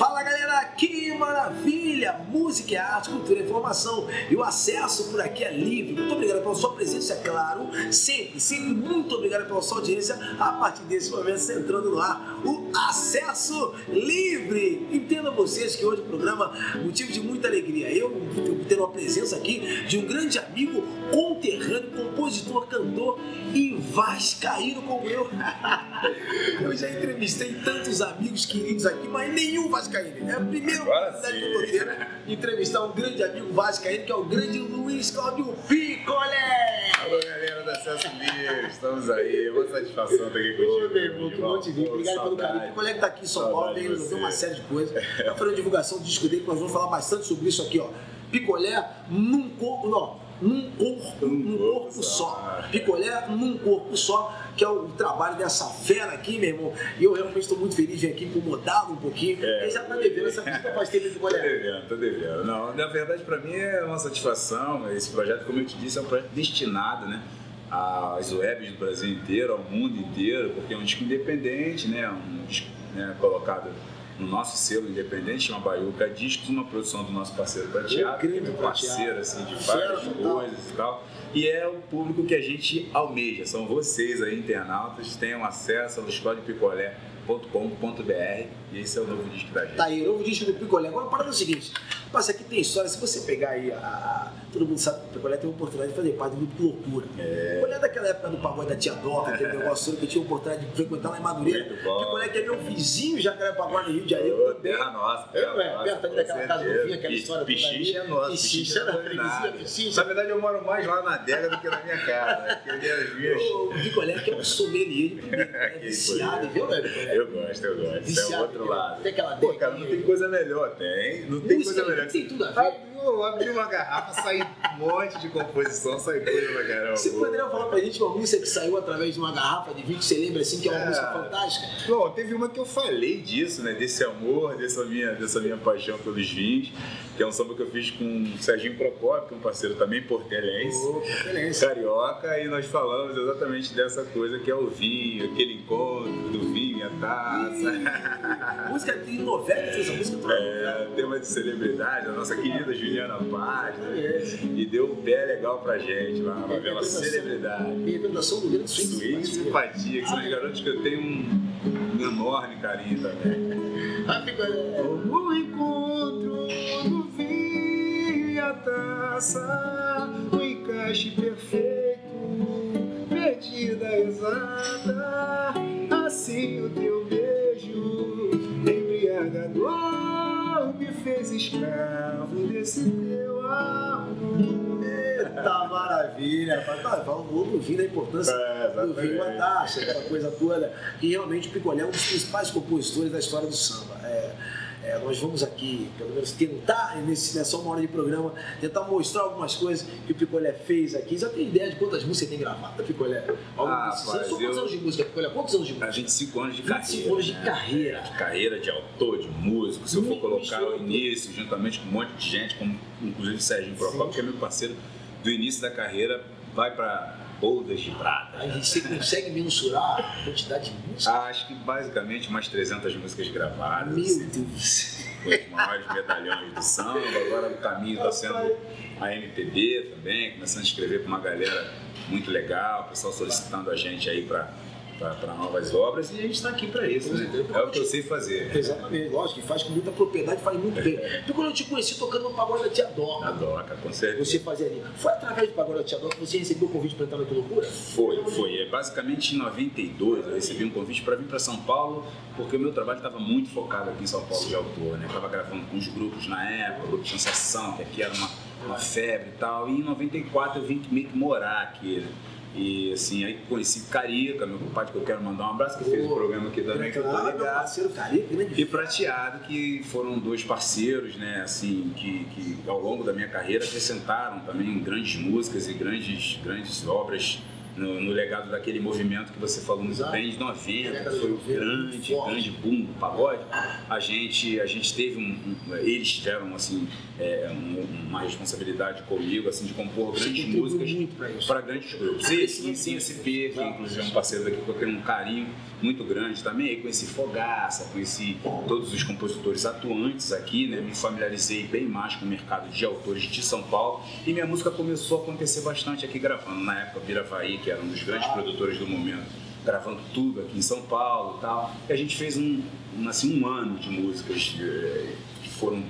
Fala galera, maravilha! Música é arte, cultura e informação. E o acesso por aqui é livre. Muito obrigado pela sua presença, é claro. Sempre, sempre muito obrigado pela sua audiência. A partir desse momento, entrando no ar, o acesso livre. Entendam vocês que hoje o programa motivo de muita alegria. Eu ter uma presença aqui de um grande amigo, conterrâneo, compositor, cantor e vascaíno como eu. eu já entrevistei tantos amigos queridos aqui, mas nenhum vascaíno. É a primeira oportunidade que eu tô tendo entrevistar um grande amigo vascaíno, que é o grande Luiz Cláudio Picolé. Alô, galera da Acesso Livre, estamos aí. Uma satisfação estar aqui contigo. Ô, meu irmão, que bom te ver. Obrigado pelo carinho. Picolé que tá aqui em São Paulo, de você. uma série de coisas. Tá fazendo divulgação do disco dele, que nós vamos falar bastante sobre isso aqui, ó. Picolé num corpo, não, num corpo, Num corpo só. Picolé num corpo só, que é o trabalho dessa fera aqui, meu irmão. E eu realmente estou muito feliz de vir aqui incomodá-lo um pouquinho. É. Ele já tá devendo essa música faz tempo, Tô Picolé. devendo, tô devendo. Não, na verdade, para mim é uma satisfação. Esse projeto, como eu te disse, é um projeto destinado, né? Às webs do Brasil inteiro, ao mundo inteiro, porque é um disco independente, né? Um disco né, colocado no nosso selo independente, chama Baiuca Discos, uma produção do nosso parceiro Prateado, que é meu parceiro assim, de várias coisas e tal. E é o público que a gente almeja, são vocês aí, internautas, tenham acesso ao escodepicolé.com.br e esse é o novo disco da gente. Tá aí, novo disco do Picolé. Agora, a parada é o seguinte: passa aqui tem história. Se você pegar aí, a, todo mundo sabe que o Picolé tem a oportunidade de fazer parte do grupo Loucura. É. É daquela época do pagode da Tia Doca, aquele negócio que eu tinha a oportunidade de frequentar lá em Madureira. Picolé que é meu vizinho, já pagode no Rio de Janeiro também. Terra nossa, É, terra ué, nossa, perto daquela casa do. Vinho, aquela história ali. é nosso, Pichiche Pichiche era é freguesia. Pichiche. Na verdade, eu moro mais lá na adega do que na minha casa. né? Minhas. O Picolé que é um sommelier de comida, é viciado, viu, né, Picolé? Eu gosto, eu gosto. Esse é o Viciado, outro lado. Tem aquela Pô, cara, não tem coisa melhor. Tem. Não tem Música coisa melhor. tem tudo a ver. Abriu uma garrafa, sai um monte de composição, sai coisa pra caramba. Você poderia falar pra gente uma música que saiu através de uma garrafa de vinho que você lembra assim, que é uma É. música fantástica? Bom, teve uma que eu falei disso, né? Desse amor, dessa minha, dessa minha paixão pelos vinhos, que é um samba que eu fiz com o Serginho Procópio, que é um parceiro também portelense. Excelência. carioca e nós falamos exatamente dessa coisa que é o vinho, aquele encontro do vinho taça. Música de novela que fez a música toda. É, tema de celebridade, a nossa querida Juliana Paz, né? É. E deu um pé legal pra gente lá na novela Celebridade. Interpretação do grande swing. Swing e simpatia, que são os garotos que eu tenho um, enorme carinho também. Ah, Picolé. O encontro do vinho e a taça, o encaixe perfeito, medida exata, assim o teu escravo desse teu amor. Eita maravilha. Tá, falando do vinho, da importância É, do vinho, a taxa, aquela coisa toda. E realmente o Picolé é um dos principais compositores da história do samba. É, é, nós vamos aqui, pelo menos, tentar, nesse, nessa uma hora de programa, tentar mostrar algumas coisas que o Picolé fez aqui. Já tem ideia de quantas músicas tem gravado, Picolé? Algum Ah, desses anos? São quantos anos de música, Picolé? Quantos anos de música? 25 anos de 25 carreira. anos de né? carreira. De carreira de autor, de músico. Se eu for colocar o início, juntamente com um monte de gente, como inclusive o Serginho Procópio, que é meu parceiro do início da carreira, vai para Boldas de Prata. Aí você consegue mensurar a quantidade de música? Acho que basicamente umas 300 músicas gravadas. Meu assim, Deus. os maiores medalhões do samba. Agora o caminho está sendo a MPB também, começando a escrever para uma galera muito legal, o pessoal solicitando a gente aí para novas obras e a gente está aqui para isso, né? É o que eu sei fazer. Exatamente, lógico, que faz com muita propriedade, faz muito bem. Porque quando eu te conheci tocando no Pagode da Tia Doca, A doca, com certeza. você fazia ali. Foi através do Pagode da Tia Doca que você recebeu o convite para entrar no Que Loucura? Foi, foi. É, basicamente em 92 eu recebi um convite para vir para São Paulo, porque o meu trabalho estava muito focado aqui em São Paulo de autor, né? Estava gravando com os grupos na época, o grupo Sensação, que aqui era uma, uma febre e tal. E em 94 eu vim meio que morar aqui, né? E assim, aí conheci Carica, meu compadre que eu quero mandar um abraço, que fez o programa aqui eu tô Claro, meu parceiro Carica, grande E Prateado, que foram dois parceiros, né, assim, que, que ao longo da minha carreira acrescentaram também grandes músicas e grandes, grandes obras no, no, legado daquele movimento que você falou bem, de 90, foi o grande, grande boom do pagode. A gente, a gente teve um, um eles tiveram assim é, um, uma responsabilidade comigo assim de compor grandes músicas para grandes grupos. Sim, sim, sim, SP, que inclusive é um parceiro daqui que eu tenho um carinho muito grande também, conheci Fogaça, conheci todos os compositores atuantes aqui, né? Me familiarizei bem mais com o mercado de autores de São Paulo e minha música começou a acontecer bastante aqui gravando. Na época, Viravaí, que era um dos grandes produtores do momento, gravando tudo aqui em São Paulo e tal. E a gente fez um, um, assim, um ano de músicas eh, que foram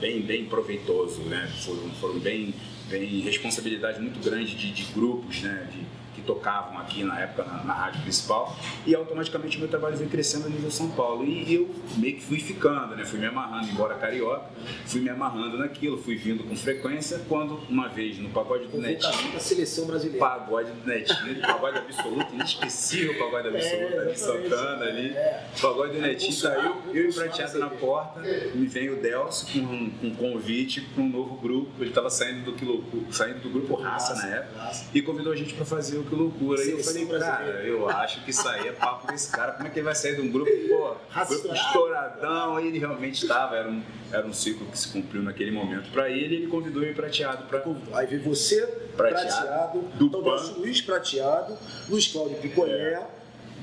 bem, bem proveitoso, né? Foram, foram bem, bem responsabilidade muito grande de, de grupos, né? De, tocavam aqui na época na, na rádio principal e automaticamente meu trabalho veio crescendo a nível São Paulo. E eu meio que fui ficando, né? Fui me amarrando, embora carioca, fui me amarrando naquilo, fui vindo com frequência quando uma vez no pagode do Netinho, da seleção brasileira, pagode do Netinho, pagode absoluto, inesquecível pagode absoluto é, ali Santana ali, é. pagode do Netinho saiu, eu e prateado na porta, me vem o Delcio com um, um convite para um novo grupo, ele estava saindo do saindo do grupo Raça na época e convidou a gente para fazer o que loucura. E eu falei, cara, eu acho que isso aí é papo desse cara. Como é que ele vai sair de um grupo, pô, grupo estouradão? Aí ele realmente estava, era um, era um ciclo que se cumpriu naquele momento para ele e ele convidou o prateado para. Aí veio você, prateado, prateado do então, Luiz Prateado, Luiz Cláudio Picolé. É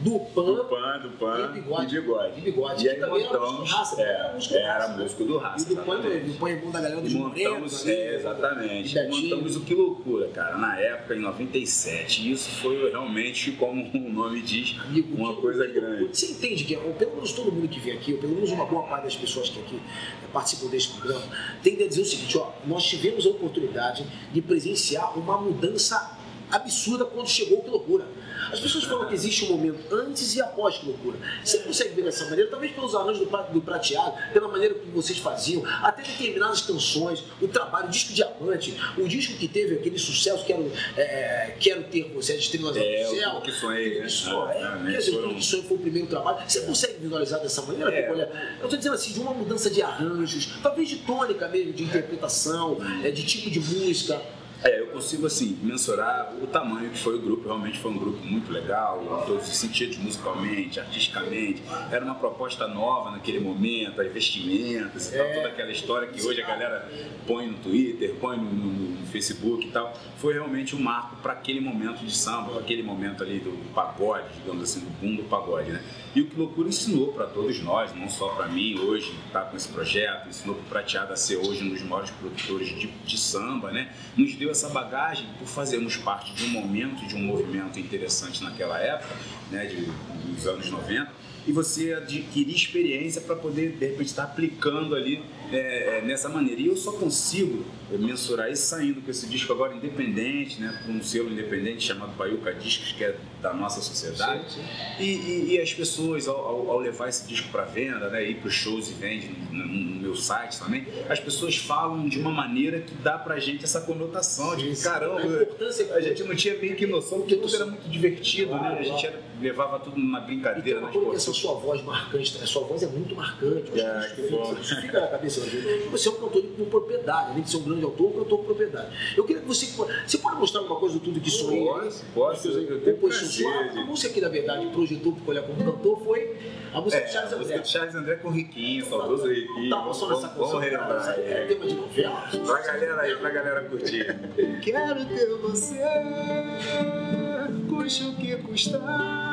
do Pan, do Pan, do Pan e bigode. E bigode. E, bigode, e aí montamos, raça, é, era, músico era músico do raça. E do Pan, do Pan é bom da galera dos montamos, é, exatamente. Montamos o Que Loucura, cara, na época, em 97. Isso foi realmente, como o nome diz, Amigo, uma coisa grande. Você entende que, ou pelo menos todo mundo que vem aqui, ou pelo menos uma boa parte das pessoas que aqui participam deste programa, tende a dizer o seguinte, ó, nós tivemos a oportunidade de presenciar uma mudança absurda quando chegou o Que Loucura. As pessoas falam que existe um momento antes e após que loucura. Você consegue ver dessa maneira, talvez pelos arranjos do, do prateado, pela maneira que vocês faziam, até determinadas canções, o trabalho, o disco Diamante, o disco que teve aquele sucesso, Quero, é, quero Ter Você, as Estrelas é, do Céu. que sonhei, né? Sonho, é, ah, sonhei foi o primeiro trabalho. Você consegue visualizar dessa maneira? É. Olha, eu estou dizendo assim, de uma mudança de arranjos, talvez de tônica mesmo, de interpretação, é, de tipo de música. É, eu consigo assim mensurar o tamanho que foi o grupo. Realmente foi um grupo muito legal, todos os sentidos, musicalmente, artisticamente. Era uma proposta nova naquele momento, as vestimentas e tal, toda aquela história que hoje a galera põe no Twitter, põe no, no, no Facebook e tal. Foi realmente um marco para aquele momento de samba, para aquele momento ali do pagode, digamos assim, do boom do pagode, né? E o que loucura ensinou para todos nós, não só para mim hoje, tá com esse projeto, ensinou para o Prateado a ser hoje um dos maiores produtores de, de samba, né? Nos deu essa bagagem por fazermos parte de um momento, de um movimento interessante naquela época, né, de, dos anos 90, e você adquirir experiência para poder, de repente, estar aplicando ali é, é, nessa maneira. E eu só consigo mensurar isso saindo com esse disco agora independente, né, com um selo independente chamado Baiuca Discos, que é da nossa sociedade. Sim, sim. E, e, e, as pessoas, ao, ao, levar esse disco para venda, né, ir para os shows e vende no, no, meu site também, as pessoas falam de uma maneira que dá para a gente essa conotação de caramba, a, a gente não tinha meio que noção, porque tudo era muito divertido, claro, né? a gente era, levava tudo numa brincadeira. E tem essa sua voz marcante, a sua voz é muito marcante, é, isso fica na cabeça da gente. Você é um cantor com propriedade, além de ser um grande autor, um cantor com propriedade. Eu queria que você. Você pode mostrar uma coisa do tudo que sonhei? Posso, posso. Eu tenho a música que, na verdade, projetou para olhar como cantor foi a música é, do Charles André. A música do Charles André com o Riquinho, saudoso Riquinho. Tá passando essa canção. É tema de novela. Pra galera aí, pra galera curtir. Quero ter você, custe o que custar,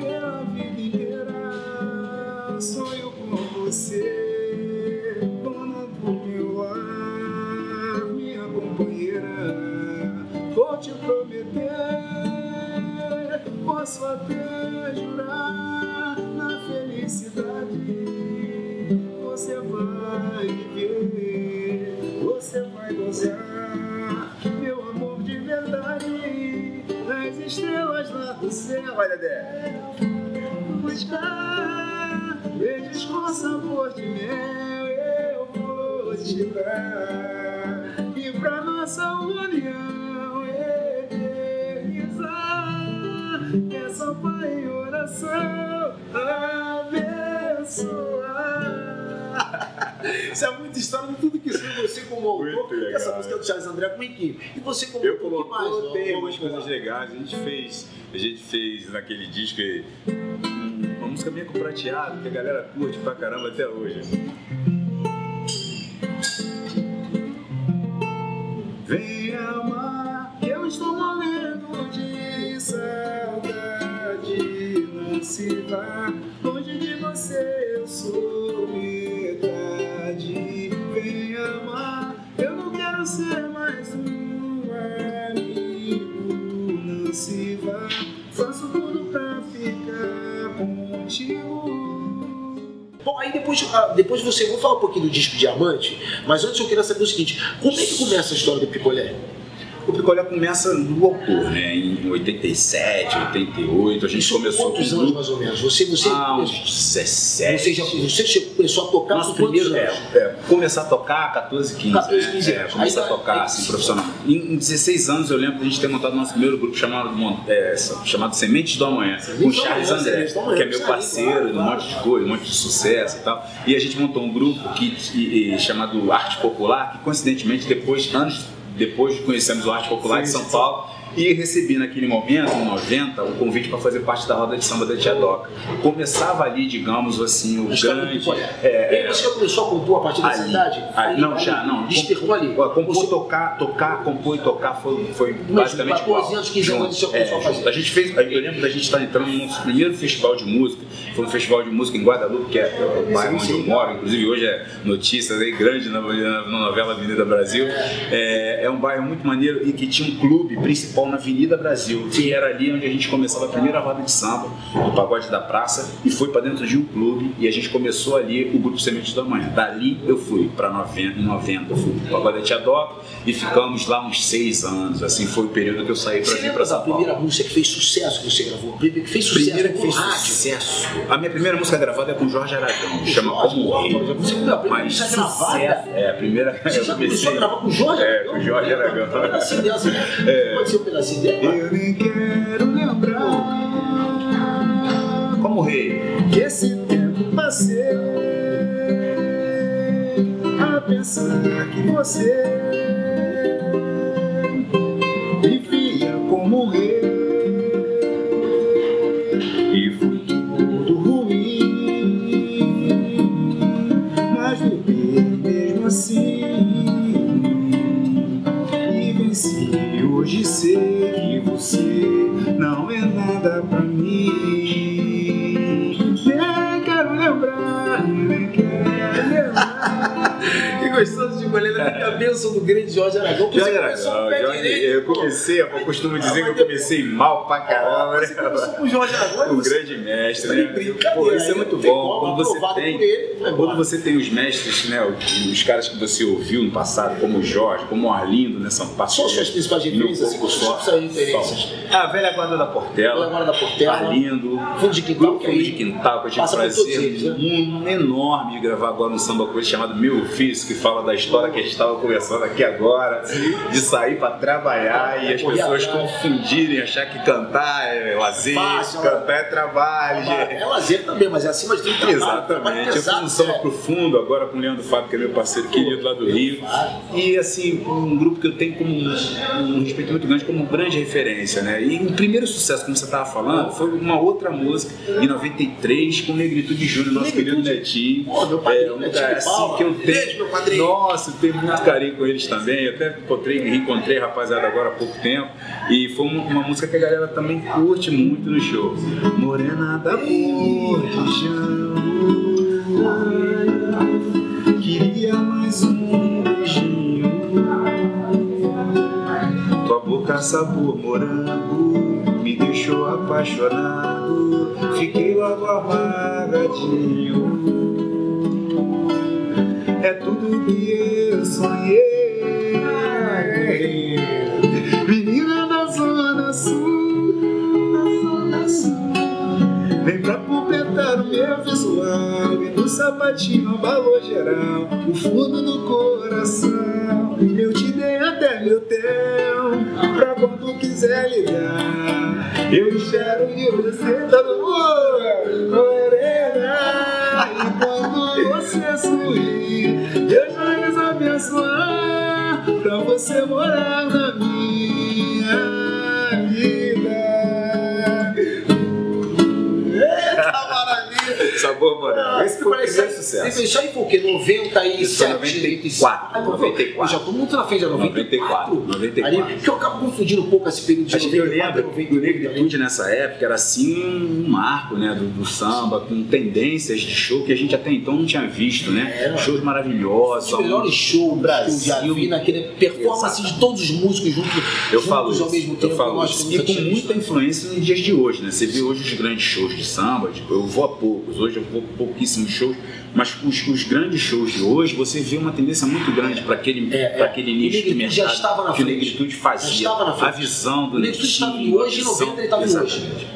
pela vida inteira. Sonho com você, dona do meu lar, minha companheira. Vou te prometer posso até céu. Vai, Dedé. Buscar beijos com sabor de mel, eu vou te dar. E pra nossa união. essa pai oração abençoar. Isso é muita história de tudo que você como autor. Essa música é do Charles André com equipe. E você como Eu coloquei, tem algumas coisas legais. A gente fez, a gente fez naquele disco aí, uma música meio com prateado, que a galera curte pra caramba até hoje. Depois, ah, depois você, vou falar um pouquinho do disco Diamante, mas antes eu queria saber o seguinte, como é que começa a história do Picolé? O Picolé começa no autor, né? Em 87, 88, a gente Isso começou quantos com anos mais ou menos? Você, você, Ah, uns 17. você, já, você começou a tocar Nosso com primeiro é, é, começar a tocar 14, 15. 14, né? 15 É, anos. começar Aí a tocar assim, profissional. Em, em 16 anos eu lembro de a gente ter montado nosso primeiro grupo chamado, é, chamado Sementes do Amanhã, com do o Charles Amanhã, André, Sementes Amanhã, que é meu parceiro, um monte de coisa, um monte de sucesso e tal. E a gente montou um grupo que, e- e- chamado Arte Popular, que coincidentemente depois, anos depois conhecemos o Arte Popular de São Paulo. E recebi naquele momento, em 90, o convite para fazer parte da roda de samba da Tia Doca. Começava ali, digamos assim, o A história do grande. Picolé. é, E aí você já começou a compor a partir dessa Ali, idade? ali, não, já, não. Desterrou ali. Compor, Você- tocar, tocar, compor e tocar foi, foi Mas basicamente 14 igual. anos, 15 anos, você começou a fazer. junto. A gente fez, eu lembro da gente estar entrando no nosso primeiro festival de música, foi um festival de música em Guadalupe, que é o bairro onde eu moro, inclusive hoje é notícias aí grande na, na- na novela Avenida Brasil. É, é um bairro muito maneiro e que tinha um clube principal na Avenida Brasil, que era ali onde a gente começava a primeira roda de samba, do pagode da praça, e foi para dentro de um clube e a gente começou ali o grupo Sementes da Manhã. Dali eu fui para 90, em 90, eu fui pro pagode da Tia Doc e ficamos lá uns seis anos, assim foi o período que eu saí para vir para São Paulo. primeira música que fez sucesso que você gravou? Primeira que fez sucesso Primeira que fez rádio. sucesso. A minha primeira música gravada é com Jorge Aragão, chama Como Rei. a Mas sucesso. É, a primeira. Você já comecei- começou a gravar com o Jorge? É, com o Jorge Aragão. Pedacinho dessa, né? É. Pode ser pedacinho dela? Eu nem quero lembrar como rei que esse tempo passei a pensar que você vivia como rei e foi tudo ruim, mas lutei mesmo assim não é nada pra mim. Nem quero lembrar, nem quero lembrar. De goleiro, tem a bênção do grande Jorge Aragão. Você Jorge começou Aragão, com o pé Jorge, direito, eu comecei, eu costumo dizer que eu comecei mal pra caramba, Você começou né? com o Jorge Aragão. O grande mestre, né? Pô, isso é muito bom. Quando você tem, quando você tem os mestres, né? Os, caras que você ouviu no passado, como o Jorge, como o Arlindo, né? São Só suas principais referências, assim, só suas referências. A velha guarda da Portela. Velha Guarda da Portela. Arlindo. Fundo de Quintal, Fundo de Quintal, que eu tive prazer né? enorme de gravar agora um samba com ele chamado Meu Ofício, que fala da história que a gente estava conversando aqui agora, de sair para trabalhar e as pessoas confundirem, achar que cantar é lazer, Fácil, cantar é trabalho. gente. É lazer também, mas é acima de tudo Exatamente. Eu fiz pesado, um samba é. profundo agora com o Leandro Fábio, que é meu parceiro querido lá do Rio. E assim, um grupo que eu tenho como um, um respeito muito grande, como grande referência, né? E o primeiro sucesso, como você estava falando, foi uma outra música em 93 com o Negritude Júnior, nosso querido. Netinho. Pô, meu padrinho, um Netinho cara Paula. que eu Beijo, tenho. meu padrinho. Nossa, eu tenho muito carinho com eles também. Eu até encontrei, reencontrei a rapaziada agora há pouco tempo. E foi uma, uma música que a galera também curte muito no show. Morena da chão. Queria mais um beijinho. Tua boca sabor morango me deixou apaixonado. Fiquei logo amarradinho. É tudo que eu sonhei. Menina da Zona Sul, da Zona Sul. Vem pra completar o meu visual E no sapatinho abalou geral O fundo do coração Eu te dei até meu tempo Pra quando quiser ligar Eu espero que você tá no morena E quando você sorrir. Deus vai nos abençoar pra você morar na minha Sabor moral. Esse foi o primeiro sucesso. Isso aí foi o quê? 97? Isso foi 94. Ah, 94. Eu já tô muito na frente da 94. 94. Ali, porque eu acabo confundindo um pouco esse período de Acho que eu 94 lembro que o 98 Negritude nessa época era assim um marco né, do, do samba, com tendências de show que a gente até então não tinha visto, né? É. Shows maravilhosos. Os melhores shows do Brasil. Já vi naquele performance de todos os músicos juntos, Eu juntos falo isso, ao mesmo tempo. eu falo isso. E com muita influência nos dias de hoje, né? Você vê hoje os grandes shows de samba, tipo, eu vou a poucos, hoje eu vou a pouquíssimos shows, mas os, os grandes shows de hoje, você vê uma tendência muito grande para aquele, É, é. aquele O nicho de Negritude mercado já estava na que o frente. Negritude Já fazia. estava na frente. A visão do O Negritude estava hoje, em visão- 90 ele estava hoje.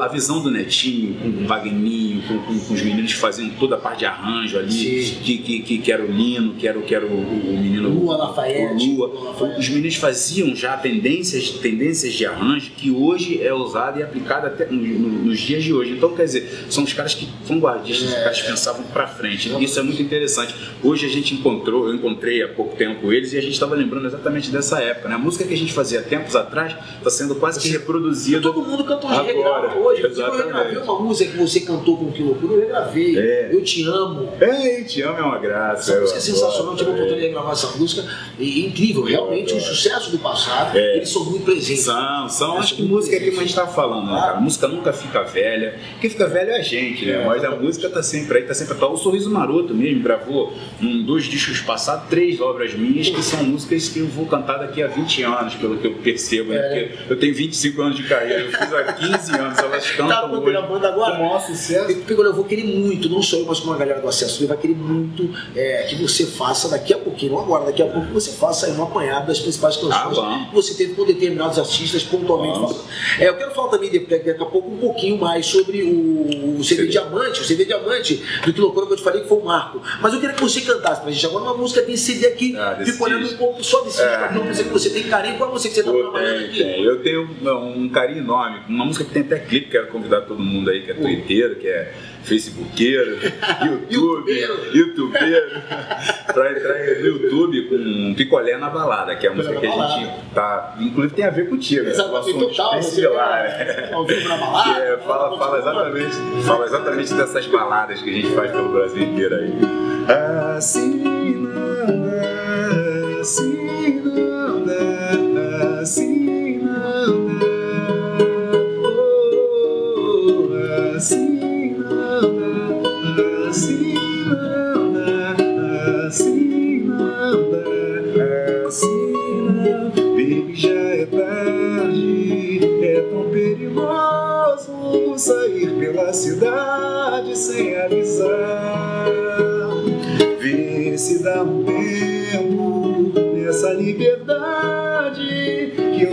A visão do Netinho, com o Wagninho, com, com- com os meninos que faziam toda a parte de arranjo ali, que, que, que, que era o Lino, que era, o- que era o, o menino Lua Lafayette. o Lua. Lua Lafayette. Os meninos faziam já tendências, tendências de arranjo que hoje é usada e aplicada até no- no- nos dias de hoje. Então, quer dizer, são os caras que vanguardistas, os caras que pensavam para frente. Isso é muito interessante. Hoje a gente encontrou, eu encontrei há pouco tempo eles e a gente estava lembrando exatamente dessa época. Né? A música que a gente fazia tempos atrás está sendo quase que reproduzida. Todo mundo cantou Agora, hoje. Eu exatamente. regravei uma música que você cantou com que loucura, eu regravei. É. Eu te amo. É, te amo é uma graça. Essa música é eu sensacional, eu tive a oportunidade de gravar essa música. E, incrível, realmente os sucessos do passado, É. eles são muito presentes. São, são. Acho que música é que a gente tá falando, né, cara? Música nunca fica velha. Quem fica velho é a gente, né? Mas a música tá sempre aí, tá sempre atual. O Sorriso Maroto mesmo gravou um, dois discos passados, três obras minhas, que são músicas que eu vou cantar daqui a 20 anos, pelo que eu percebo, né? É. Porque eu tenho 25 anos de carreira, eu fiz há 15 anos, elas cantam Tá agora? com o maior sucesso. Eu, Pegou, eu vou querer muito, não só eu, mas como a galera do acesso, ele vai querer muito é, que você faça daqui a pouquinho, não agora, daqui a pouco, que você faça um apanhado das principais canções Ah, que você teve com determinados artistas pontualmente. É, eu quero falar também daqui, daqui a pouco um pouquinho mais sobre o, o CD, CD. Diamante, o CD Diamante do Que Loucura que eu te falei que foi o Marco. Mas eu queria que você cantasse pra gente agora uma música desse CD aqui, Ah, desse fico olhando disco. um pouco só desse É. música que você tem carinho, qual é a música que você tá Pô, trabalhando tem, aqui? tem. Eu tenho um, um carinho enorme. Uma música que tem até clipe, quero convidar todo mundo aí, que é twitteiro, que é facebookeiro, YouTube, Youtubeiro. pra entrar no YouTube com Picolé na Balada, que é a música que a gente tá. Inclusive tem a ver contigo, né? Exatamente, Um assunto total. similar, é né? ao vivo na balada. É, fala, fala, exatamente, fala exatamente dessas baladas que a gente faz pelo Brasil inteiro aí. Assim não dá, assim não dá, assim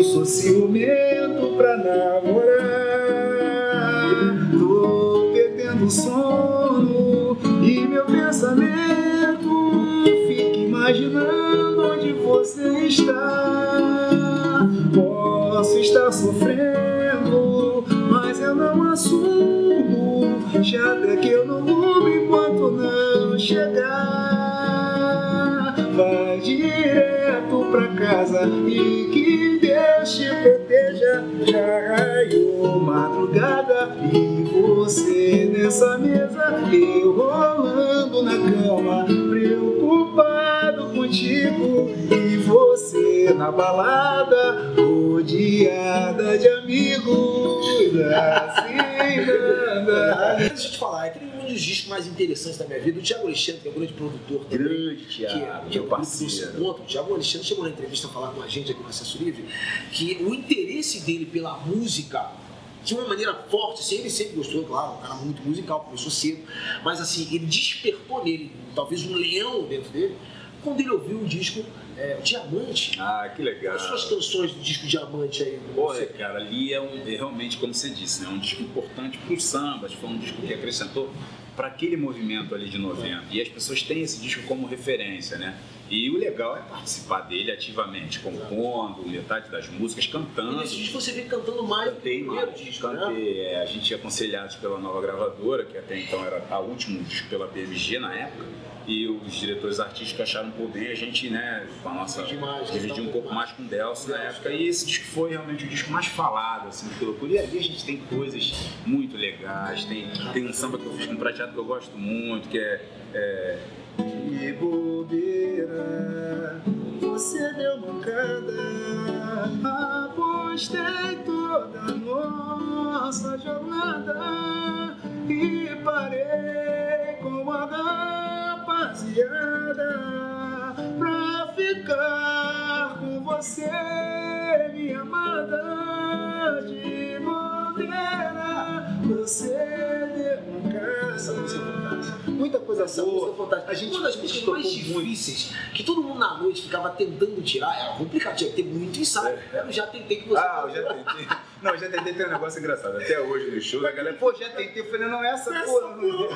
sou ciumento pra namorar. Tô perdendo sono e meu pensamento fica imaginando onde você está. Posso estar sofrendo, mas eu não assumo. Já até que eu não casa e que Deus te proteja. Já raiou madrugada e você nessa mesa, eu rolando na cama, preocupado contigo e você na balada, rodeada de amigos. Assim nada. Deixa eu te falar, é um dos discos mais interessantes da minha vida. O Thiago Alexandre, que é um grande produtor também. Grande que, é- Thiago, que é meu parceiro. O Thiago Alexandre chegou na entrevista a falar com a gente aqui no Acesso Livre que o interesse dele pela música de uma maneira forte, assim, ele sempre gostou, claro, um cara muito musical, começou cedo, mas assim, ele despertou nele, talvez um leão dentro dele, quando ele ouviu o disco é, Diamante. Ah, que legal. As canções do disco Diamante aí? Olha, cara, ali é, um, é realmente, como você disse, né, um disco importante para o samba, foi um disco que acrescentou para aquele movimento ali de 90. E as pessoas têm esse disco como referência, né? E o legal é participar dele ativamente, compondo metade das músicas, cantando. E nesse disco você vem cantando mais do que Cantei o primeiro mais, disco, né? cantei. É, a gente é aconselhado pela nova gravadora, que até então era a última disco pela BMG na época. E os diretores artísticos acharam por bem a gente, né, com a nossa. Dividir mais, dividir gastar um pouco pouco mais com o Delcio na época. E esse disco foi realmente o disco mais falado, assim, do que loucura. E ali a gente tem coisas muito legais. Tem, tem um samba que eu fiz com um prateado que eu gosto muito, que é. é Que bobeira, você deu mancada. Apostei toda a nossa jornada e parei rapaziada pra ficar com você, minha amada. De bobeira, você deu. Essa música é fantástica. Muita coisa Essa música é fantástica. A gente Uma das músicas mais muito. difíceis, que todo mundo na noite ficava tentando tirar, era complicado, tinha que ter muito ensaio. Eu já tentei que você. Ah, eu já tentei. Não, eu já tentei ter um negócio engraçado. Até hoje no show, a galera, pô, já tentei. Eu falei, não, essa porra. não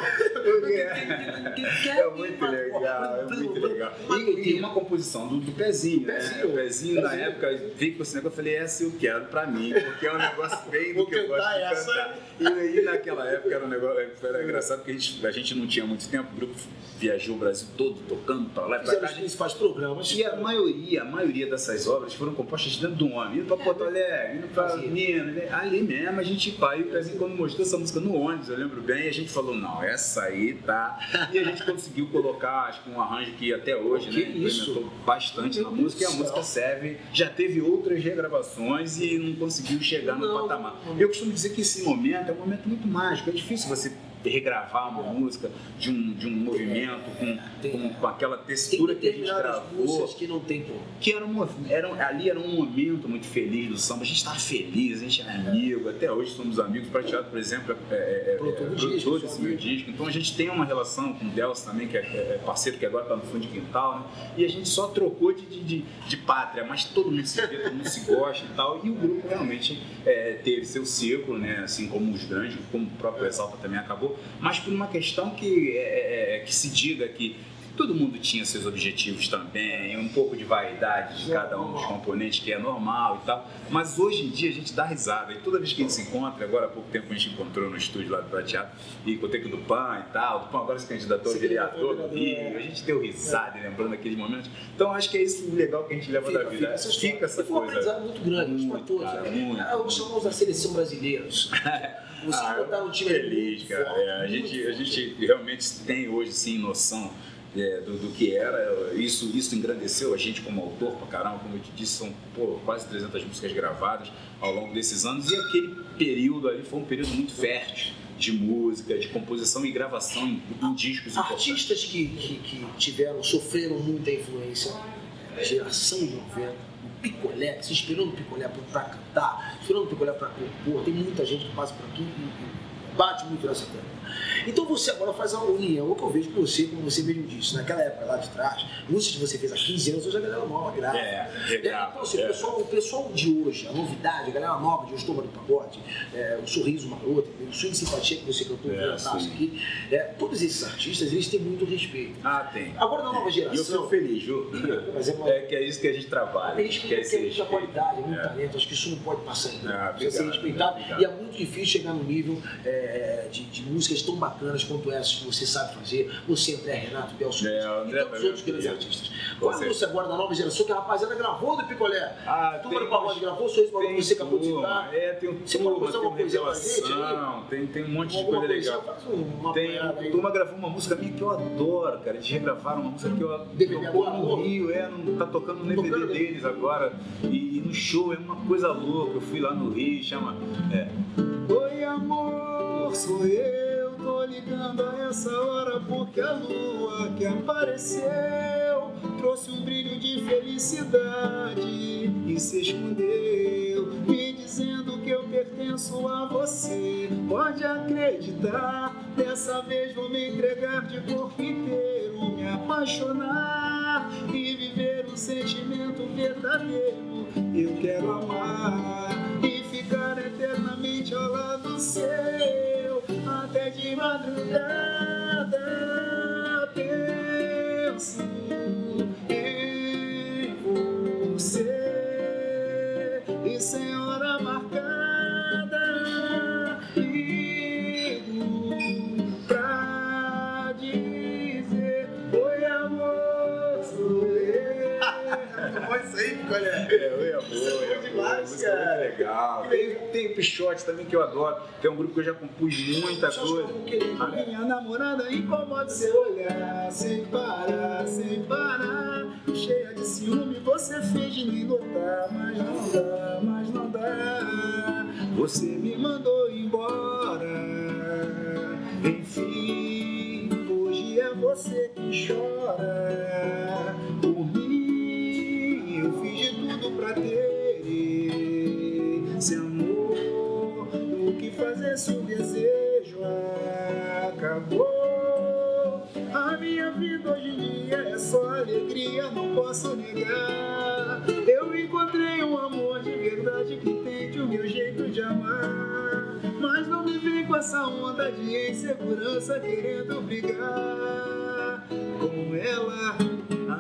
É muito legal, é muito legal. E, e uma composição do, do pezinho, né? Pezinho. O pezinho, na época, veio com esse negócio, eu falei, essa eu quero pra mim, porque é um negócio bem do que eu gosto de essa. cantar. E aí, naquela época, era um negócio, era engraçado, porque a gente, a gente não tinha muito tempo, o grupo viajou o Brasil todo, tocando pra lá e pra cá. a gente principais programas. e a maioria, a maioria dessas obras foram compostas dentro do homem, indo pra Porto Alegre, indo pra. Minas, né? ali mesmo a gente pai, o Pezinho quando mostrou essa música no ônibus, eu lembro bem, a gente falou, não, essa aí tá. E a gente conseguiu colocar, acho que um arranjo que até hoje, Que né, implementou bastante na música, e a música serve, já teve outras regravações e não conseguiu chegar no Não. patamar. Eu costumo dizer que esse momento é um momento muito mágico, é difícil você regravar uma música de um, de um movimento com, com, com aquela textura que a gente gravou que não tem como. que era um, era, ali era um momento muito feliz do samba. A gente estava feliz, a gente era amigo, até hoje somos amigos. Prateado, por exemplo, é, é, é, Produtor é desse meu disco. Então a gente tem uma relação com o Delcio também, que é, é parceiro que agora está no fundo de quintal, né? E a gente só trocou de, de, de, de pátria, mas todo mundo se vê, todo mundo se gosta e tal. E o grupo realmente é, teve seu ciclo, né? Assim como os grandes, como o próprio Exalta também acabou, mas por uma questão que, é, é, que se diga que todo mundo tinha seus objetivos também, um pouco de vaidade de cada um dos componentes, que é normal e tal. Mas hoje em dia a gente dá risada. E toda vez que a gente se encontra, agora há pouco tempo a gente encontrou no estúdio lá do Prateado, e encontrei com o Dupan e tal. O Dupan agora se candidatou a vereador vereador, Rio. A gente deu risada lembrando aqueles momentos. Então acho que é isso o legal que a gente leva da vida. Fica. Fica essa e foi um coisa. aprendizado muito grande, acho pra Muito, todos. cara, né? muito, Ah, Os chamamos da seleção brasileira. Vocês Ah, botaram um time feliz, muito cara. É, a, muito gente, a gente realmente tem hoje sim noção é, do, do que era. Isso, isso engrandeceu a gente como autor pra caramba. Como eu te disse, são pô, quase 300 músicas gravadas ao longo desses anos. E aquele período ali foi um período muito fértil de música, de composição e gravação em, em discos. Artistas que, que, que tiveram, sofreram muita influência, geração de 90, o Picolé, se inspirou no Picolé pra cantar, inspirou no Picolé pra compor, tem muita gente que passa por aqui e bate muito nessa tecla. Então você agora faz a união, o que eu vejo com você, como você mesmo disse, naquela época lá de trás, músicas que você fez há 15 anos, hoje a galera nova grava. É, É, regrava, então, assim, é. o, pessoal, o pessoal de hoje, a novidade, a galera nova de hoje, Toma do Pagode, é, o Sorriso Maroto, o Swing Simpatia que você cantou É, um pedaço sim. aqui, é, todos esses artistas, eles têm muito respeito. Ah, tem. Agora na nova E eu geração. fico feliz, viu? Mas é uma. É que é isso que a gente trabalha. Que é tem esse muita qualidade, muito É. talento, acho que isso não pode passar em Ah, precisa ser respeitado. E é muito difícil chegar no nível é, de, de músicas tão bacanas quanto essas que você sabe fazer. Você, André Renato, Belson É, o e André tantos outros grandes artistas. Qual a certeza. música agora da nova geração que a rapaziada gravou do Picolé? Ah, Turma do Pagode gravou, Sorriso Tem você acabou de citar. É, tem um Você pode mostrar tem uma coisinha pra revelação, tem, tem um monte de Alguma coisa coisinha, legal. faz uma Tem, a turma gravou uma música minha que eu adoro, cara. Eles regravaram uma música que eu DVD tocou no? Rio, é, não tá tocando no DVD deles agora. E, e no show é uma coisa louca. Eu fui lá no Rio, chama. É, Oi amor, sou eu, tô ligando a essa hora porque a lua que apareceu trouxe um brilho de felicidade e se escondeu, me dizendo que eu pertenço a você. Pode acreditar, dessa vez vou me entregar de corpo inteiro, me apaixonar e viver um sentimento verdadeiro. Eu quero amar e ficar eternamente ao lado seu, madrugada penso em você e sem hora marcada. Essa aí, Picolé? É, eu ia Isso é demais, muito cara. legal. Tem, tem o Pichote também que eu adoro, é um grupo que eu já compus muita Só coisa. um querido, A né? minha namorada incomoda seu olhar Sem parar, sem parar Cheia de ciúme, você finge nem notar Mas não dá, mas não dá Você me mandou embora Enfim, hoje é você que chora pra ter esse amor O que fazer se o desejo acabou? A minha vida hoje em dia é só alegria, não posso negar. Eu encontrei um amor de verdade que entende o meu jeito de amar. Mas não me vem com essa onda de insegurança querendo brigar com ela.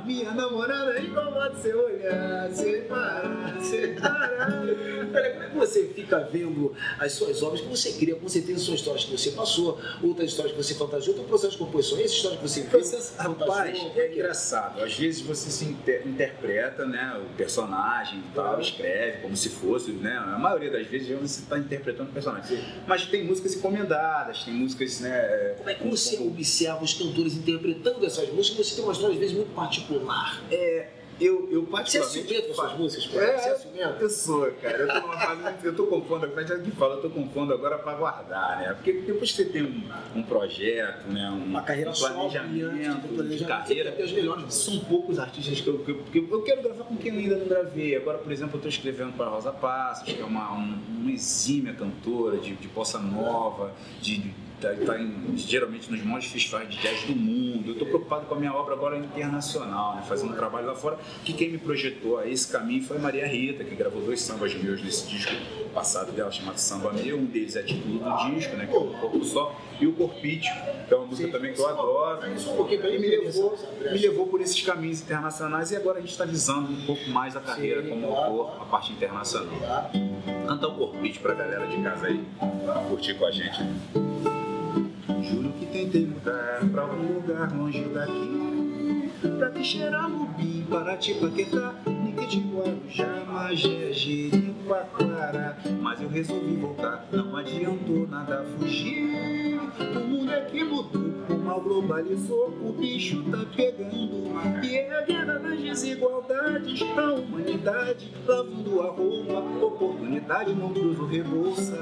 Minha namorada incomoda seu olhar, sem parar, sem parar. Como é que você fica vendo as suas obras que você cria? Com certeza são histórias que você passou, outras histórias que você fantasiou, um processo de composição, essa história que você fez, Rapaz, fantasiou, é engraçado. Às vezes você se inter- interpreta, né, o personagem e tal, Uhum. escreve como se fosse, né? A maioria das vezes você está interpretando o personagem. Mas tem músicas encomendadas, tem músicas, né? Como é que você observa os cantores interpretando essas músicas? Você tem uma história, às vezes, muito particular. Eu, eu Você é particularmente. ciumento com as suas músicas, pô? É, Você é? Eu sou, cara. Eu tô numa fase muito. Eu tô compondo, a gente que fala, eu tô compondo agora pra guardar, né? Porque depois que você tem um, um projeto, né? Um, Uma carreira um só, planejamento, de planejamento, carreira. tem os melhores. São poucos artistas que eu, que eu, que eu quero gravar com quem eu ainda não gravei. Agora, por exemplo, eu estou escrevendo para Rosa Passos, que é uma, um- uma exímia cantora de, de bossa nova, de, de tá, tá geralmente nos maiores festivais de jazz do mundo. Eu estou preocupado com a minha obra agora internacional, né? fazendo um trabalho lá fora, que quem me projetou a esse caminho foi a Maria Rita, que gravou dois sambas meus nesse disco passado dela, chamado Samba Meu. Um deles é título do disco, né? que é o Corpo Só, e o Corpite, que é uma música também que eu adoro. E me levou, me levou por esses caminhos internacionais e agora a gente está visando um pouco mais a carreira Sim, como autor, a parte internacional. Cantar o corpite pra galera de casa aí, curtir com a gente. Juro que tentei mudar pra algum lugar longe daqui. Pra te cheirar lupim, para te paquetar. Niquete, Guarujá, Magé, Jericoacoara. Mas eu resolvi voltar, não adiantou nada fugir. O mundo é que mudou, o mal globalizou O bicho tá pegando E é a guerra das desigualdades A humanidade lavando a roupa. Oportunidade não cruzo rebouças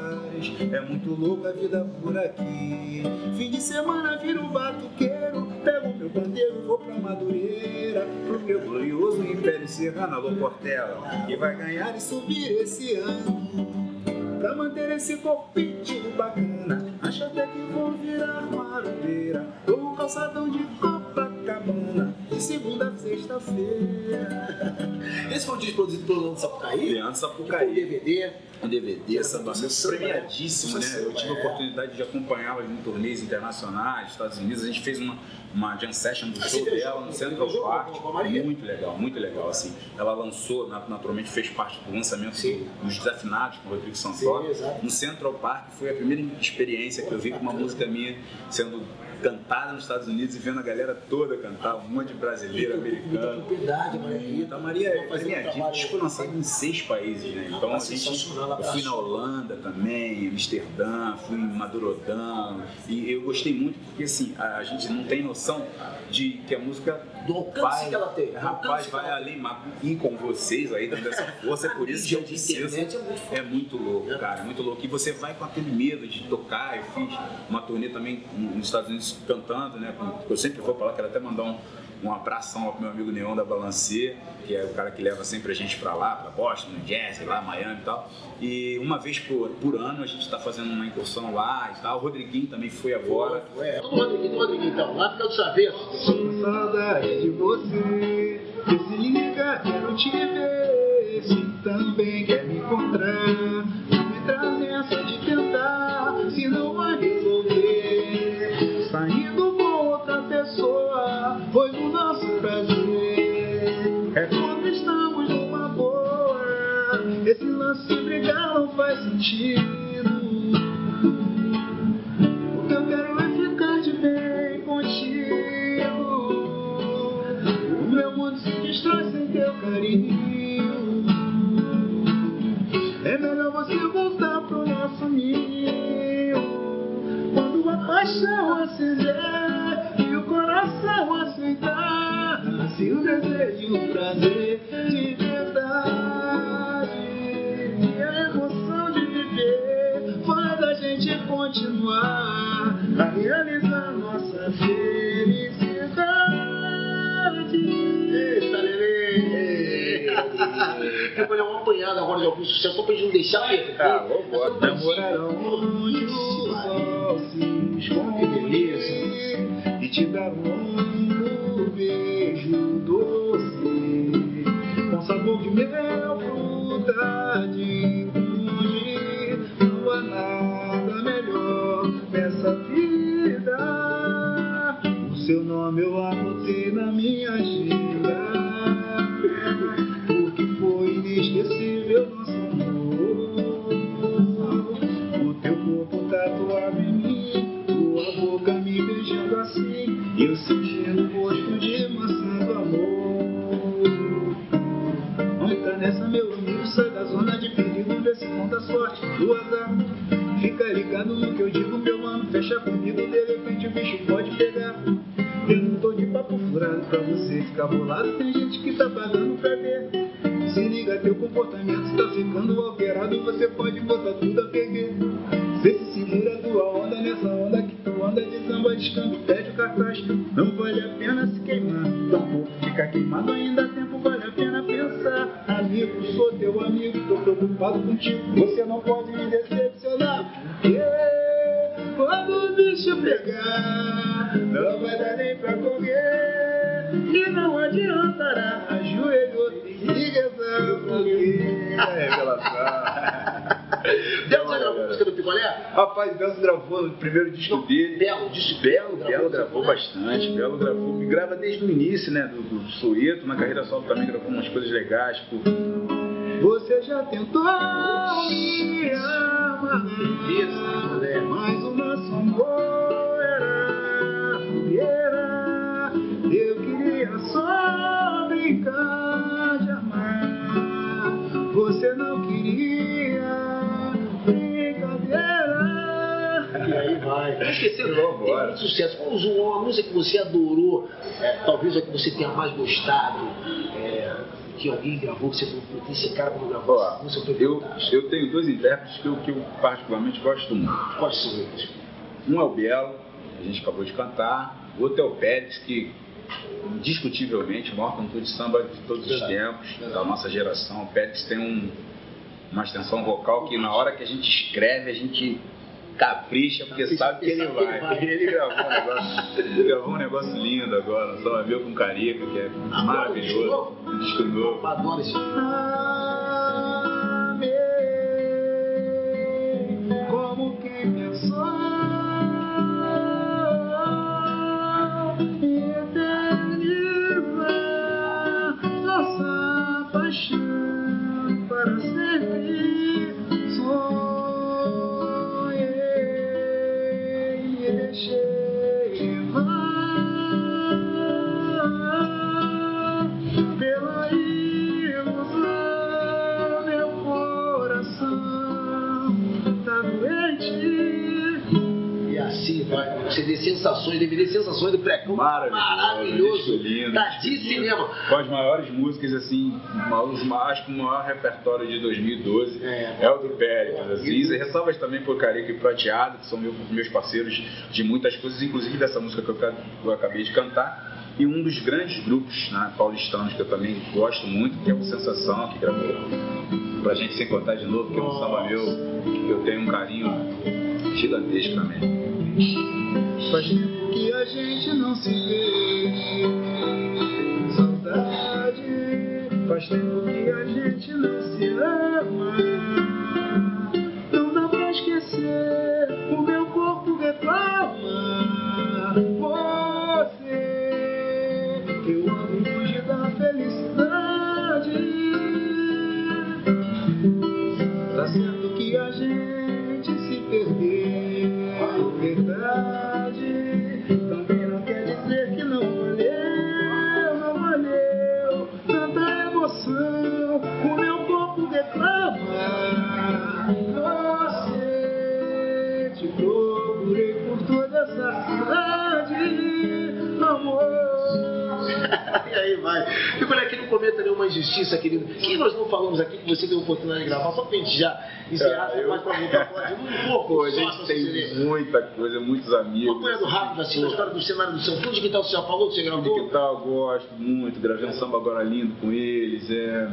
É muito louca a vida por aqui. Fim de semana viro um batuqueiro. Pego meu bandeiro, vou pra Madureira. Pro meu glorioso Império Serrano, alô Portela Que vai ganhar e subir esse ano Pra manter esse corpinho bacana. Acho até que vou virar marudeira Ou um calçadão de Copacabana De segunda a sexta-feira Esse foi um disco produzido pelo Leandro Sapucaí, Leandro que foi um Sapucaí. DVD. Um DVD, samba meu Sucesso, né? premiadíssimo, né? Eu tive a é. oportunidade de acompanhá-la em turnês internacionais, Estados Unidos. A gente fez uma, uma jam session do Ah, show dela no Central Park. Muito legal, muito legal, assim. Ela lançou, na- naturalmente fez parte do lançamento dos Desafinados com o Rodrigo Santoro. No Central Park foi a primeira experiência que eu vi com uma música minha sendo cantada nos Estados Unidos e vendo a galera toda cantar, um monte de brasileiro, Muita americano. propriedade, Maria Rita. A Maria é trabalho- disco foi lançado em seis países, né? Então a gente, eu fui na. Holanda também, Amsterdã, fui em Madurodã e eu gostei muito porque assim, a, a gente não tem noção de que a música Do alcance vai, que ela tem. rapaz, vai mas ir com vocês aí dando essa força, é por isso que eu preciso internet é muito é muito louco, É. cara, é muito louco. E você vai com aquele medo de tocar. Eu fiz uma turnê também nos Estados Unidos cantando, né? Eu sempre vou lá, quero até mandar um, um abração ao meu amigo Neon da Balancê, que é o cara que leva sempre a gente pra lá, pra Boston, no Jazz, lá, Miami e tal. E uma vez por, por ano a gente tá fazendo uma incursão lá e tal. O Rodriguinho também foi agora. É, do Rodriguinho, Rodriguinho, então. Lá fica do Chaveiro. Sinto saudade de você. Desliga, quero te ver. Se também quer me encontrar, não tatuado em mim, tua boca me beijando assim, e eu sentindo o gosto de maçã do amor. Não nessa, meu amigo, sai da zona de perigo, vê se conta a sorte do azar. Fica ligado no que eu digo, meu mano, fecha comigo, de repente o bicho pode pegar. Eu não tô de papo furado pra você ficar bolado, tem gente que tá pagando queimado ainda há tempo, vale a pena pensar. Amigo, sou teu amigo, tô preocupado contigo, você não pode me Rapaz, Belo gravou no primeiro disco dele. Belo, disse Belo, Belo, Belo gravou né? bastante, Belo gravou, e grava desde o início, né, do, do Sueto, na carreira solo também gravou umas coisas legais, tipo, Você já tentou me amar, Beleza, mas o nosso sucesso. Qual uma música que você adorou, é, talvez a que você tenha mais gostado, é, que alguém gravou, que você falou, "Putz, esse cara quando gravou essa ó, música foi eu, eu tenho dois intérpretes que eu, que eu particularmente gosto muito. Quais são eles? Um é o Bielo, que a gente acabou de cantar. O outro é o Pérez, que indiscutivelmente o maior cantor de samba de todos os Verdade. tempos, Verdade. da nossa geração. O Pérez tem um, uma extensão vocal que na hora que a gente escreve, a gente capricha, porque Capricha, sabe que ele vai. ele vai. Ele gravou um negócio, gravou um negócio lindo agora, só meu com Carica, que é maravilhoso. Um disco novo. Eu adoro esse sensações, DVD Sensações do Precão. Maravilhoso, Maravilhoso. lindo, Tá de cinema. Com as maiores músicas, assim, os ma- acho que o maior repertório de 2012 É. é, o do Péricles, assim. E ressalvas também por Carica e Prateado, que são meu- meus parceiros de muitas coisas, inclusive dessa música que eu, acabei de cantar. E um dos grandes grupos né, paulistanos que eu também gosto muito, que é o Sensação, que gravou pra gente se encontrar de novo, que é um samba meu, que eu tenho um carinho gigantesco também. Gente se vê. Saudade. Faz tempo que a gente não se ama. Injustiça, querido. Quem nós não falamos aqui que você deu a oportunidade de gravar? Só pra gente já encerrar essa É, eu- parte pra voltar a falar de um pouco. Pô, a gente tem Serena. muita coisa, muitos amigos. Acompanhando rápido, assim, na história do cenário do São Fundo de Quintal, você já falou que você De gravou? que tal, gosto muito, gravei um samba agora lindo com eles. É...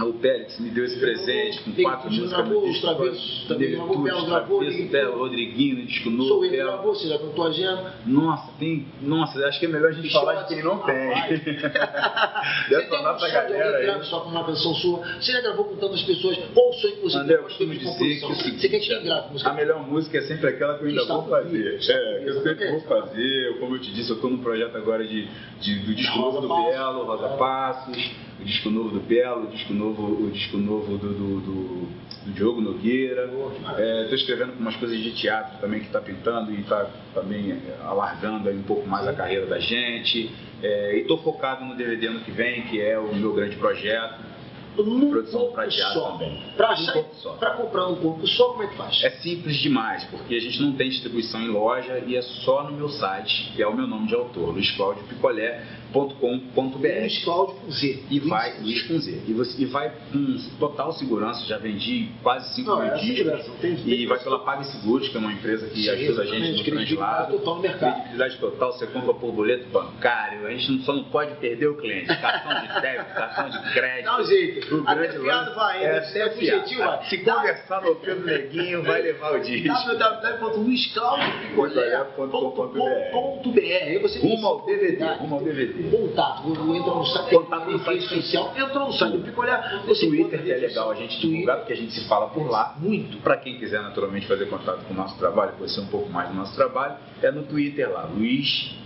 O Pélix me deu esse presente com quatro você músicas no disco. Gravou, Negritude, Travesso. Belo, Rodriguinho, disco novo. Sou ele gravou, você já cantou a gema. Nossa, tem. Nossa, acho que é melhor a gente falar de quem não tem. Rapaz. Você Dessa tem um nossa sonho de alguém galera aí. só com uma canção sua? Você já gravou com tantas pessoas? Qual o sonho que você André, eu costumo dizer que o seguinte, Você quer que grave música? a melhor música é sempre aquela que eu ainda vou fazer. É, que eu sempre vou fazer. Como eu te disse, eu estou num projeto agora de, do disco novo do. Belo, Rosa Passos, o disco novo do Belo, o disco novo, o disco novo do, do, do, do Diogo Nogueira. Estou escrevendo com umas coisas de teatro também que está pintando e está também é, alargando um pouco mais a carreira da gente. É, e estou focado no DVD ano que vem, que é o meu grande projeto. Num Produção corpo prateada só. também. Pra, achar, corpo só. pra comprar um corpo só, como é que faz? É simples demais, porque a gente não tem distribuição em loja e é só no meu site, que é o meu nome de autor, luisclaudiopicolé.com.br. Luiz Cláudio com Z. E vai, Luiz com Z. E, você, e vai com total segurança, já vendi quase 5 Não, mil é discos. E vai pela PagSeguros, que é uma empresa que Sim, ajuda a gente no translado. total no mercado. Credibilidade total, você compra por boleto bancário, a gente não- só não pode perder o cliente. Cartão de débito, cartão de crédito. Dá um jeito. O Até grande fiado lance vai, é né? até É fiado. jeitinho, vai. Se conversar no do neguinho, vai levar o disco. você Rumo ao DVD, rumo ao DVD. Contato, vou entra no site, Contato no site. social, entra no site do você Twitter é legal a gente divulgar, porque a gente se fala por lá. Muito. Para quem quiser naturalmente fazer contato com o nosso trabalho, conhecer um pouco mais do nosso trabalho, é no Twitter lá, Luiz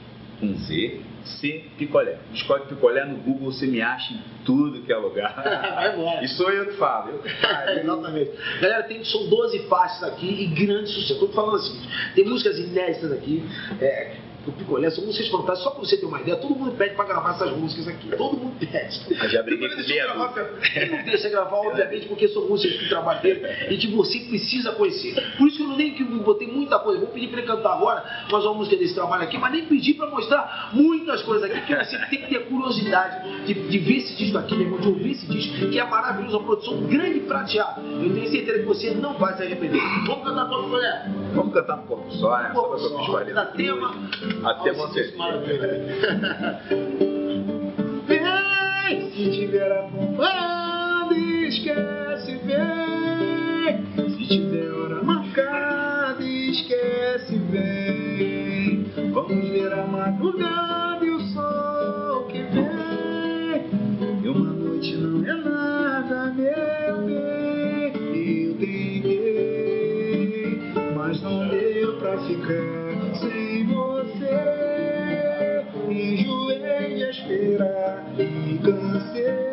com Z, C Picolé. Escolhe Picolé no Google, você me acha em tudo que é lugar. Vai embora. E sou eu que falo. Eu falo. Exatamente. Galera, tem, são 12 faixas aqui e grande sucesso. Estou falando assim, tem músicas inéditas aqui. É, o Picolé são músicas fantásticas. Só para você ter uma ideia, todo mundo pede para gravar essas músicas aqui. Todo mundo pede. Eu já briguei com eu gravar, Ele não deixa gravar, obviamente, porque são músicas que trabalho dele e que você precisa conhecer. Por isso que eu nem que botei muita coisa. Vou pedir para ele cantar agora mais uma música desse trabalho aqui, mas nem pedir para mostrar muitas coisas aqui, que você tem que ter curiosidade de, de ver esse disco aqui, meu irmão, de ouvir esse disco, que é maravilhoso, uma produção grande prateada. Eu tenho certeza que você não vai se arrepender. Vamos cantar para Picolé? Vamos cantar no corpo só, né? Só eu me escolher. Da tema. Até você. Vem, se tiver acompanhado, esquece, vem. Se tiver hora marcada, esquece, vem. Vamos ver a madrugada e o sol que vem. E uma noite não é nada, meu bem. Eu tentei, mas não deu pra ficar sem você. Enjoei de esperar e cansei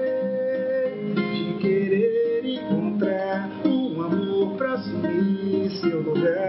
assumir seu lugar.